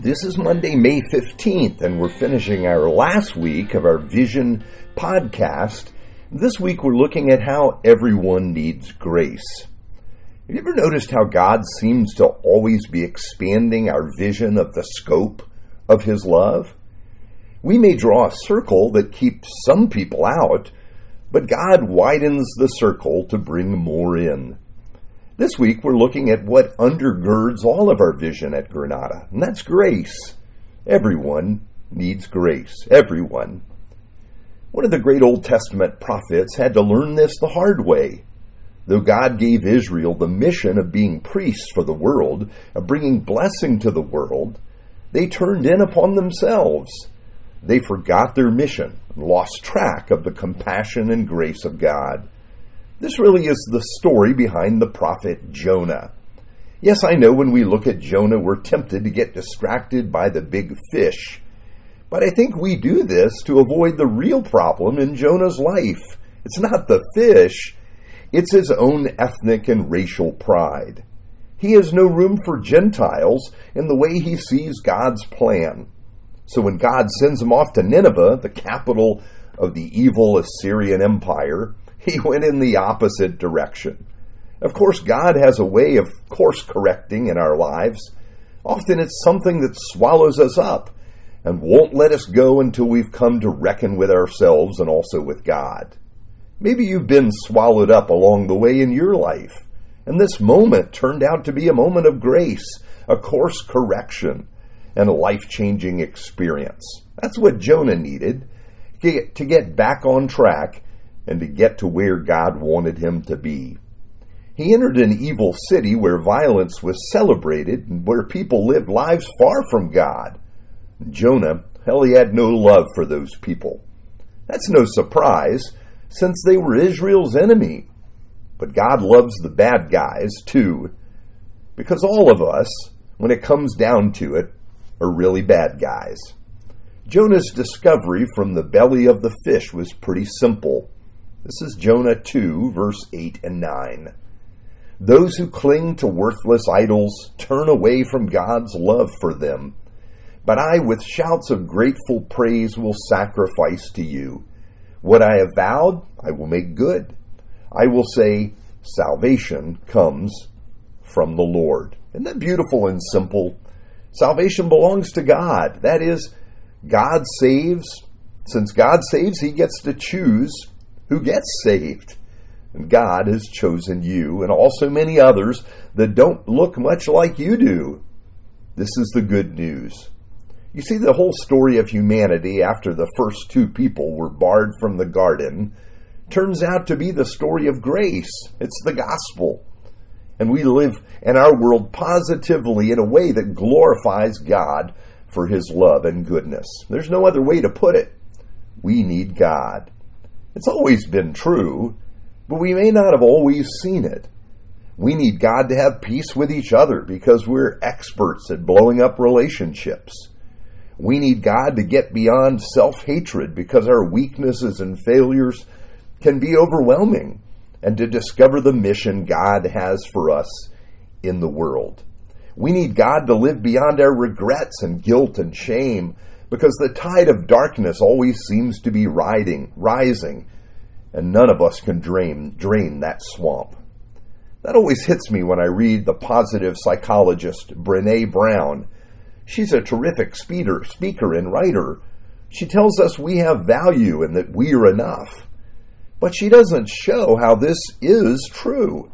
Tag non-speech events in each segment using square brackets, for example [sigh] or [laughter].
This is Monday, May 15th, and we're finishing our last week of our Vision podcast. This week we're looking at how everyone needs grace. Have you ever noticed how God seems to always be expanding our vision of the scope of His love? We may draw a circle that keeps some people out, but God widens the circle to bring more in. This week, we're looking at what undergirds all of our vision at Granada, and that's grace. Everyone needs grace. Everyone. One of the great Old Testament prophets had to learn this the hard way. Though God gave Israel the mission of being priests for the world, of bringing blessing to the world, they turned in upon themselves. They forgot their mission and lost track of the compassion and grace of God. This really is the story behind the prophet Jonah. Yes, I know when we look at Jonah, we're tempted to get distracted by the big fish. But I think we do this to avoid the real problem in Jonah's life. It's not the fish, it's his own ethnic and racial pride. He has no room for Gentiles in the way he sees God's plan. So when God sends him off to Nineveh, the capital of the evil Assyrian Empire, [laughs] he went in the opposite direction. Of course, God has a way of course correcting in our lives. Often it's something that swallows us up and won't let us go until we've come to reckon with ourselves and also with God. Maybe you've been swallowed up along the way in your life, and this moment turned out to be a moment of grace, a course correction, and a life changing experience. That's what Jonah needed to get back on track and to get to where God wanted him to be. He entered an evil city where violence was celebrated and where people lived lives far from God. Jonah, hell, he had no love for those people. That's no surprise, since they were Israel's enemy. But God loves the bad guys, too, because all of us, when it comes down to it, are really bad guys. Jonah's discovery from the belly of the fish was pretty simple. This is Jonah 2, verse 8 and 9. Those who cling to worthless idols turn away from God's love for them. But I, with shouts of grateful praise, will sacrifice to you. What I have vowed, I will make good. I will say, Salvation comes from the Lord. Isn't that beautiful and simple? Salvation belongs to God. That is, God saves. Since God saves, He gets to choose who gets saved. And God has chosen you and also many others that don't look much like you do. This is the good news. You see, the whole story of humanity after the first two people were barred from the garden turns out to be the story of grace. It's the gospel. And we live in our world positively in a way that glorifies God for his love and goodness. There's no other way to put it. We need God. It's always been true, but we may not have always seen it. We need God to have peace with each other because we're experts at blowing up relationships. We need God to get beyond self hatred because our weaknesses and failures can be overwhelming and to discover the mission God has for us in the world. We need God to live beyond our regrets and guilt and shame because the tide of darkness always seems to be riding, rising, and none of us can drain, drain that swamp. That always hits me when I read the positive psychologist Brene Brown. She's a terrific speaker, speaker and writer. She tells us we have value and that we are enough. But she doesn't show how this is true.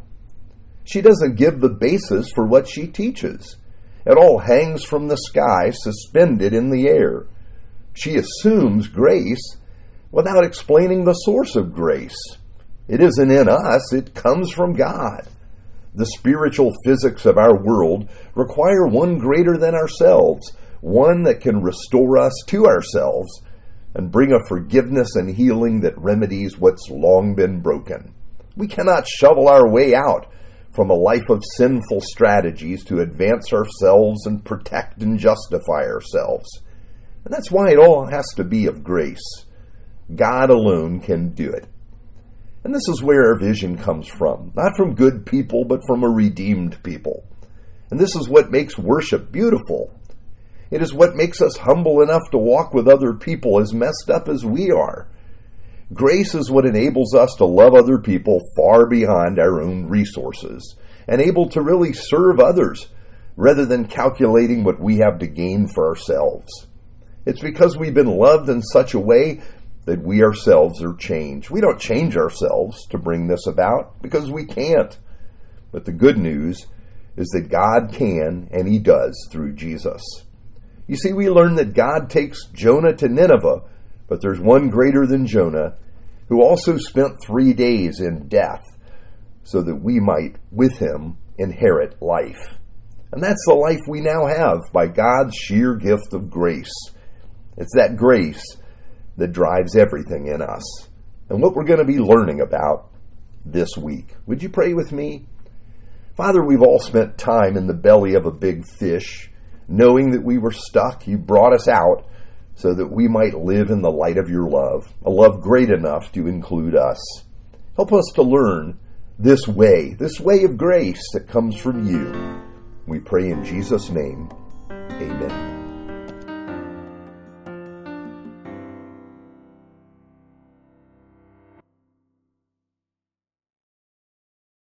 She doesn't give the basis for what she teaches. It all hangs from the sky, suspended in the air. She assumes grace without explaining the source of grace. It isn't in us, it comes from God. The spiritual physics of our world require one greater than ourselves, one that can restore us to ourselves and bring a forgiveness and healing that remedies what's long been broken. We cannot shovel our way out from a life of sinful strategies to advance ourselves and protect and justify ourselves. And that's why it all has to be of grace. God alone can do it. And this is where our vision comes from. Not from good people, but from a redeemed people. And this is what makes worship beautiful. It is what makes us humble enough to walk with other people as messed up as we are. Grace is what enables us to love other people far beyond our own resources and able to really serve others rather than calculating what we have to gain for ourselves. It's because we've been loved in such a way that we ourselves are changed. We don't change ourselves to bring this about because we can't. But the good news is that God can and He does through Jesus. You see, we learn that God takes Jonah to Nineveh, but there's one greater than Jonah who also spent three days in death so that we might, with him, inherit life. And that's the life we now have by God's sheer gift of grace. It's that grace that drives everything in us. And what we're going to be learning about this week. Would you pray with me? Father, we've all spent time in the belly of a big fish, knowing that we were stuck. You brought us out so that we might live in the light of your love, a love great enough to include us. Help us to learn this way, this way of grace that comes from you. We pray in Jesus' name. Amen.